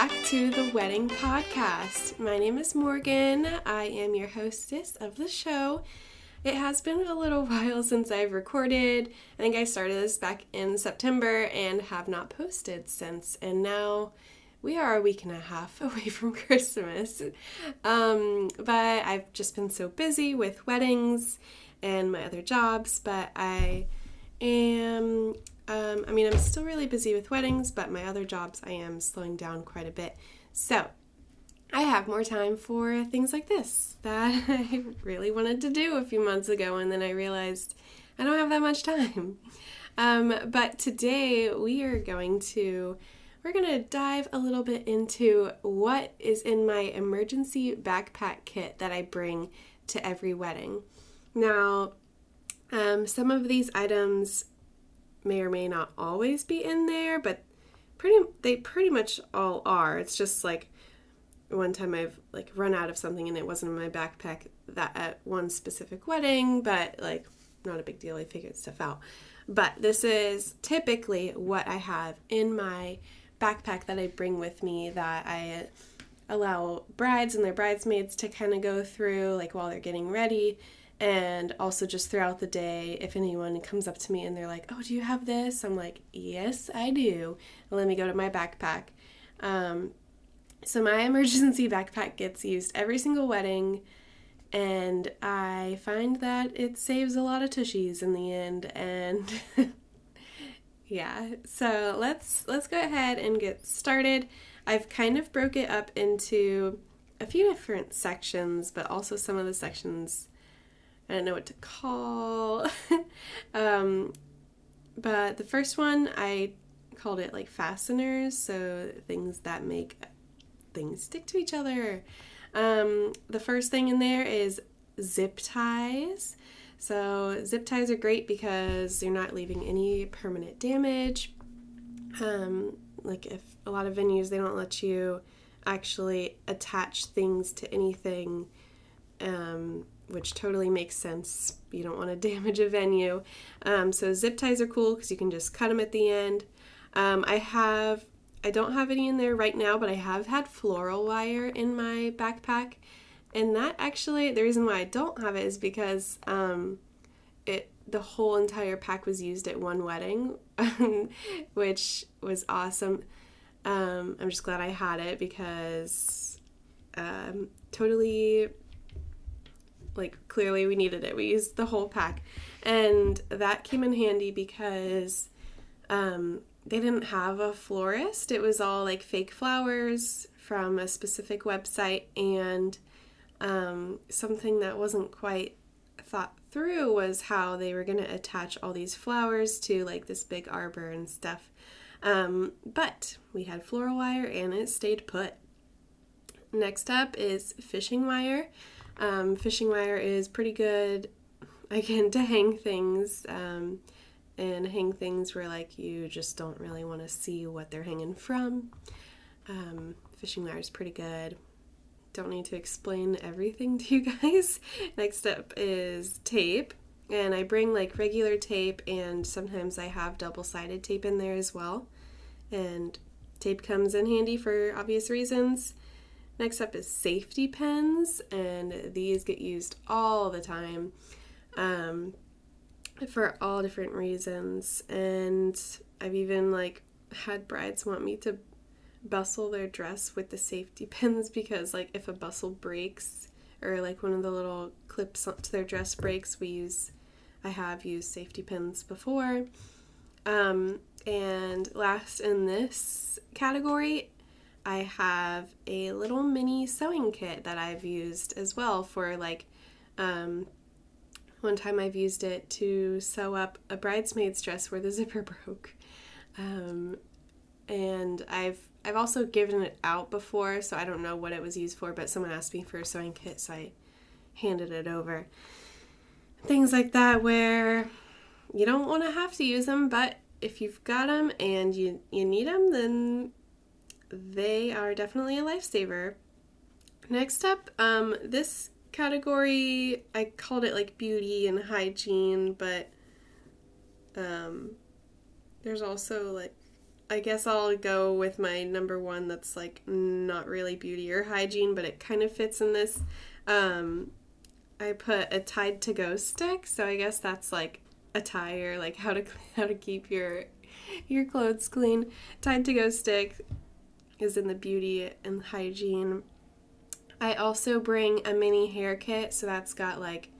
back to the Wedding Podcast. My name is Morgan. I am your hostess of the show. It has been a little while since I've recorded. I think I started this back in September and have not posted since. And now we are a week and a half away from Christmas. Um, but I've just been so busy with weddings and my other jobs, but I am um, I mean, I'm still really busy with weddings, but my other jobs I am slowing down quite a bit. So I have more time for things like this that I really wanted to do a few months ago, and then I realized I don't have that much time. Um, but today we are going to we're going to dive a little bit into what is in my emergency backpack kit that I bring to every wedding. Now, um, some of these items may or may not always be in there, but pretty they pretty much all are. It's just like one time I've like run out of something and it wasn't in my backpack that at one specific wedding, but like not a big deal. I figured stuff out. But this is typically what I have in my backpack that I bring with me that I allow brides and their bridesmaids to kind of go through like while they're getting ready and also just throughout the day if anyone comes up to me and they're like oh do you have this? I'm like yes i do. Let me go to my backpack. Um, so my emergency backpack gets used every single wedding and i find that it saves a lot of tushies in the end and yeah. So let's let's go ahead and get started. I've kind of broke it up into a few different sections but also some of the sections I don't know what to call. um, but the first one I called it like fasteners, so things that make things stick to each other. Um, the first thing in there is zip ties. So zip ties are great because you're not leaving any permanent damage. Um, like if a lot of venues they don't let you actually attach things to anything um, which totally makes sense. You don't want to damage a venue. Um, so zip ties are cool because you can just cut them at the end. Um, I have, I don't have any in there right now, but I have had floral wire in my backpack. And that actually, the reason why I don't have it is because um, it the whole entire pack was used at one wedding, which was awesome. Um, I'm just glad I had it because um, totally like clearly we needed it. We used the whole pack, and that came in handy because um, they didn't have a florist. It was all like fake flowers from a specific website, and um, something that wasn't quite thought through was how they were going to attach all these flowers to like this big arbor and stuff. Um, but we had floral wire and it stayed put. Next up is fishing wire. Um, fishing wire is pretty good, again, to hang things. Um, and hang things where like you just don't really want to see what they're hanging from. Um, fishing wire is pretty good. Don't need to explain everything to you guys. Next up is tape. And I bring like regular tape, and sometimes I have double sided tape in there as well. And tape comes in handy for obvious reasons. Next up is safety pins, and these get used all the time um, for all different reasons. And I've even like had brides want me to bustle their dress with the safety pins because like if a bustle breaks or like one of the little clips to their dress breaks, we use I have used safety pins before. Um, and last in this category I have a little mini sewing kit that I've used as well for like um, one time I've used it to sew up a bridesmaid's dress where the zipper broke. Um, and I've I've also given it out before, so I don't know what it was used for, but someone asked me for a sewing kit, so I handed it over. Things like that where you don't want to have to use them, but if you've got them and you you need them, then they are definitely a lifesaver. Next up, um, this category I called it like beauty and hygiene, but um, there's also like I guess I'll go with my number one that's like not really beauty or hygiene, but it kind of fits in this. Um, I put a Tide to Go stick, so I guess that's like attire, like how to how to keep your your clothes clean. Tide to Go stick is in the beauty and hygiene. I also bring a mini hair kit, so that's got like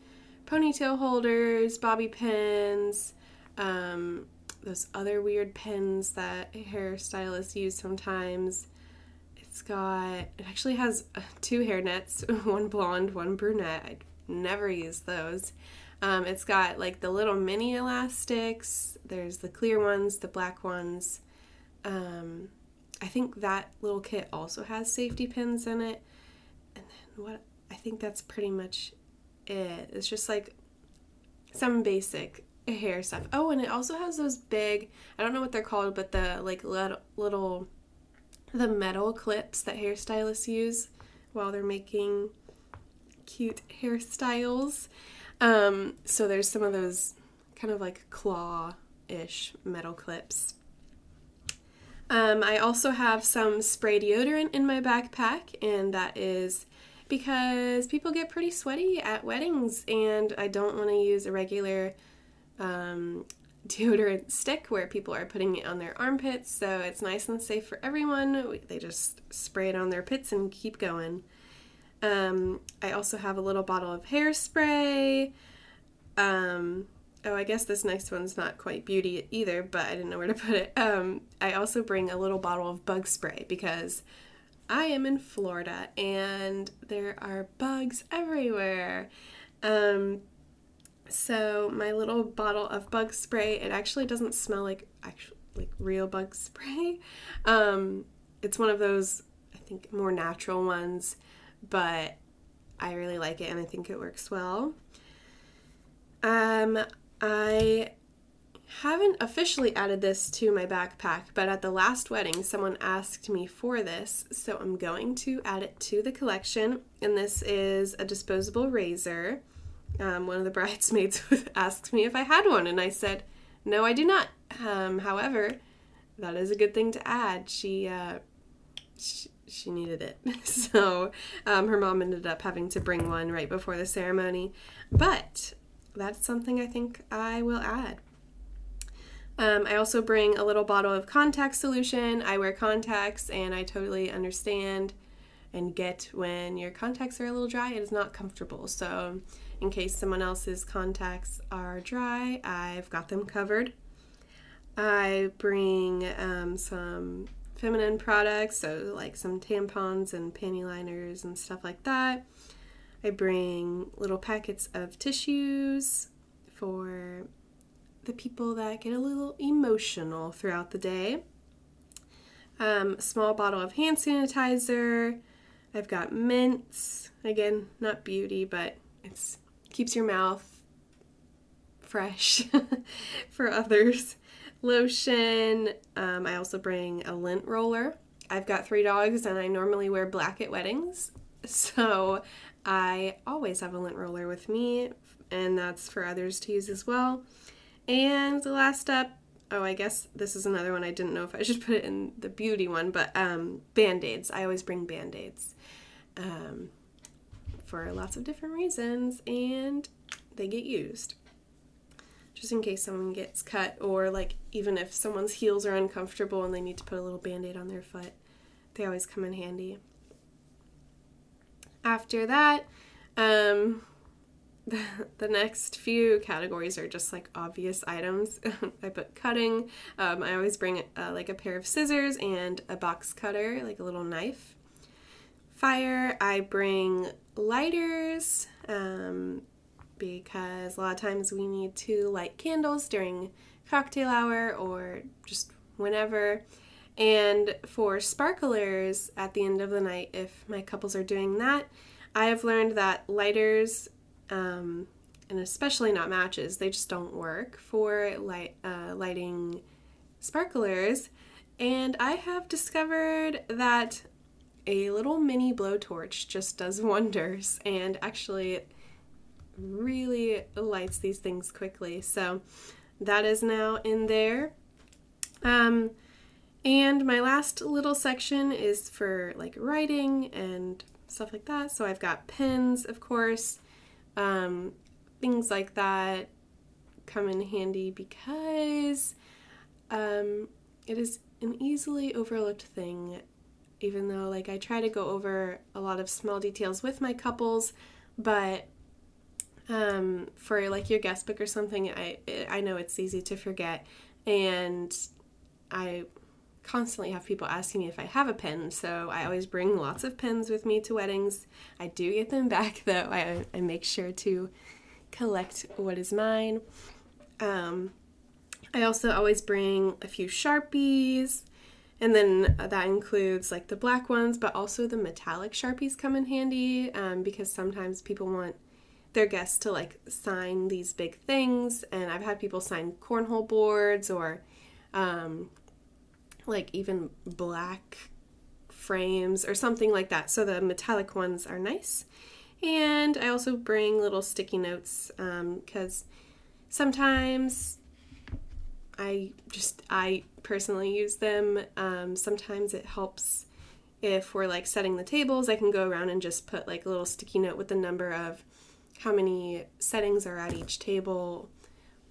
ponytail holders, bobby pins, um, those other weird pins that hairstylists use sometimes. It's got, it actually has uh, two hair nets, one blonde, one brunette. I never use those. Um, it's got like the little mini elastics. There's the clear ones, the black ones. Um, I think that little kit also has safety pins in it. And then what I think that's pretty much it. It's just like some basic hair stuff. Oh, and it also has those big, I don't know what they're called, but the like little, the metal clips that hairstylists use while they're making cute hairstyles. Um, so there's some of those kind of like claw ish metal clips. Um, I also have some spray deodorant in my backpack, and that is because people get pretty sweaty at weddings, and I don't want to use a regular um, deodorant stick where people are putting it on their armpits, so it's nice and safe for everyone. They just spray it on their pits and keep going. Um, I also have a little bottle of hairspray. Um, oh, I guess this next one's not quite beauty either, but I didn't know where to put it. Um, I also bring a little bottle of bug spray because I am in Florida and there are bugs everywhere. Um, so my little bottle of bug spray, it actually doesn't smell like actual like real bug spray. Um, it's one of those I think more natural ones, but I really like it and I think it works well. Um, I haven't officially added this to my backpack, but at the last wedding, someone asked me for this, so I'm going to add it to the collection. And this is a disposable razor. Um, one of the bridesmaids asked me if I had one, and I said, No, I do not. Um, however, that is a good thing to add. She, uh, she, she needed it. so um, her mom ended up having to bring one right before the ceremony. But that's something I think I will add. Um, I also bring a little bottle of contact solution. I wear contacts and I totally understand and get when your contacts are a little dry, it is not comfortable. So, in case someone else's contacts are dry, I've got them covered. I bring um, some feminine products, so like some tampons and panty liners and stuff like that. I bring little packets of tissues for the people that get a little emotional throughout the day. Um, a small bottle of hand sanitizer. I've got mints. Again, not beauty, but it keeps your mouth fresh for others. Lotion. Um, I also bring a lint roller. I've got three dogs, and I normally wear black at weddings, so I always have a lint roller with me, and that's for others to use as well. And the last step, oh, I guess this is another one I didn't know if I should put it in the beauty one, but um, band aids. I always bring band aids um, for lots of different reasons, and they get used. Just in case someone gets cut, or like even if someone's heels are uncomfortable and they need to put a little band aid on their foot, they always come in handy. After that, um, the, the next few categories are just like obvious items. I put cutting. Um, I always bring uh, like a pair of scissors and a box cutter, like a little knife. Fire, I bring lighters um, because a lot of times we need to light candles during cocktail hour or just whenever. And for sparklers at the end of the night, if my couples are doing that, I have learned that lighters, um, and especially not matches, they just don't work for light, uh, lighting sparklers. And I have discovered that a little mini blowtorch just does wonders and actually really lights these things quickly. So that is now in there. Um, And my last little section is for like writing and stuff like that. So I've got pens, of course, um, things like that come in handy because um, it is an easily overlooked thing. Even though, like, I try to go over a lot of small details with my couples, but um, for like your guest book or something, I I know it's easy to forget, and I constantly have people asking me if I have a pen, so I always bring lots of pens with me to weddings. I do get them back though. I, I make sure to collect what is mine. Um, I also always bring a few Sharpies, and then that includes like the black ones, but also the metallic Sharpies come in handy um, because sometimes people want their guests to like sign these big things, and I've had people sign cornhole boards or um, like even black frames or something like that. So the metallic ones are nice. And I also bring little sticky notes because um, sometimes I just, I personally use them. Um, sometimes it helps if we're like setting the tables, I can go around and just put like a little sticky note with the number of how many settings are at each table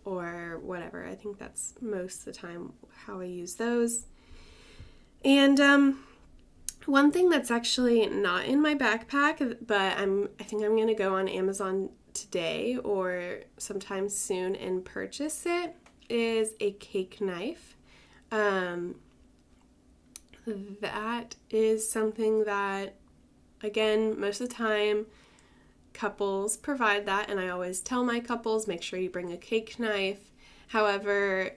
or whatever. I think that's most of the time how I use those. And um, one thing that's actually not in my backpack, but I'm I think I'm gonna go on Amazon today or sometime soon and purchase it is a cake knife. Um, that is something that again most of the time couples provide that and I always tell my couples make sure you bring a cake knife. However,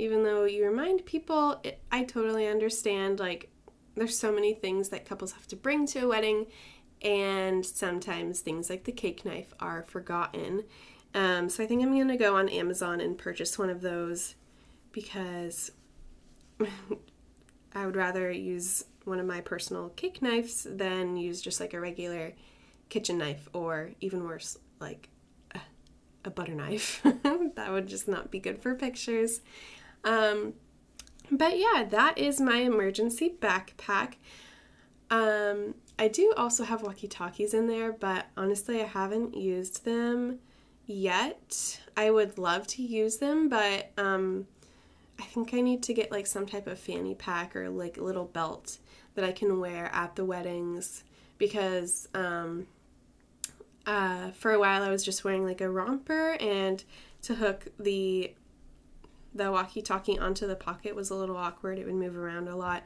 even though you remind people, it, I totally understand. Like, there's so many things that couples have to bring to a wedding, and sometimes things like the cake knife are forgotten. Um, so I think I'm gonna go on Amazon and purchase one of those because I would rather use one of my personal cake knives than use just like a regular kitchen knife or even worse, like a, a butter knife. that would just not be good for pictures. Um, but yeah, that is my emergency backpack. Um, I do also have walkie talkies in there, but honestly, I haven't used them yet. I would love to use them, but um, I think I need to get like some type of fanny pack or like little belt that I can wear at the weddings because um, uh, for a while I was just wearing like a romper and to hook the the walkie talkie onto the pocket was a little awkward. It would move around a lot.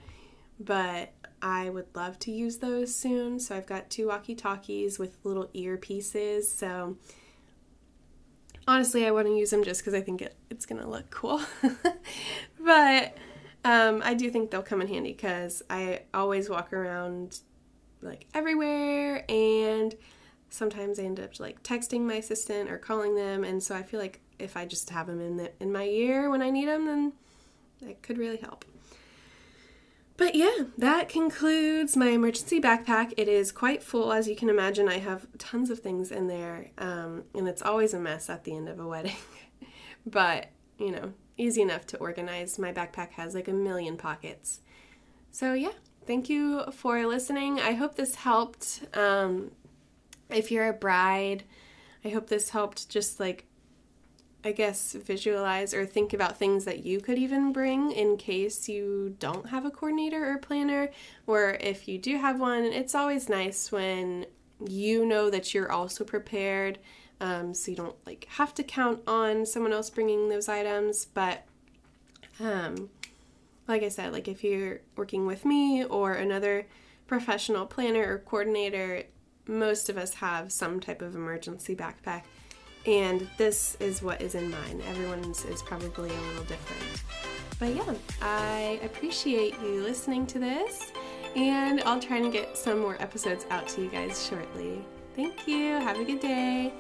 But I would love to use those soon. So I've got two walkie talkies with little earpieces. So honestly, I want to use them just because I think it, it's going to look cool. but um, I do think they'll come in handy because I always walk around like everywhere and sometimes I end up like texting my assistant or calling them. And so I feel like if I just have them in the, in my ear when I need them, then that could really help. But yeah, that concludes my emergency backpack. It is quite full, as you can imagine. I have tons of things in there, um, and it's always a mess at the end of a wedding. but, you know, easy enough to organize. My backpack has like a million pockets. So, yeah, thank you for listening. I hope this helped. Um, if you're a bride, I hope this helped just like I guess, visualize or think about things that you could even bring in case you don't have a coordinator or planner, or if you do have one. It's always nice when you know that you're also prepared, um, so you don't like have to count on someone else bringing those items. But um, like I said, like if you're working with me or another professional planner or coordinator, most of us have some type of emergency backpack and this is what is in mine. Everyone's is probably a little different. But yeah, I appreciate you listening to this, and I'll try and get some more episodes out to you guys shortly. Thank you. Have a good day.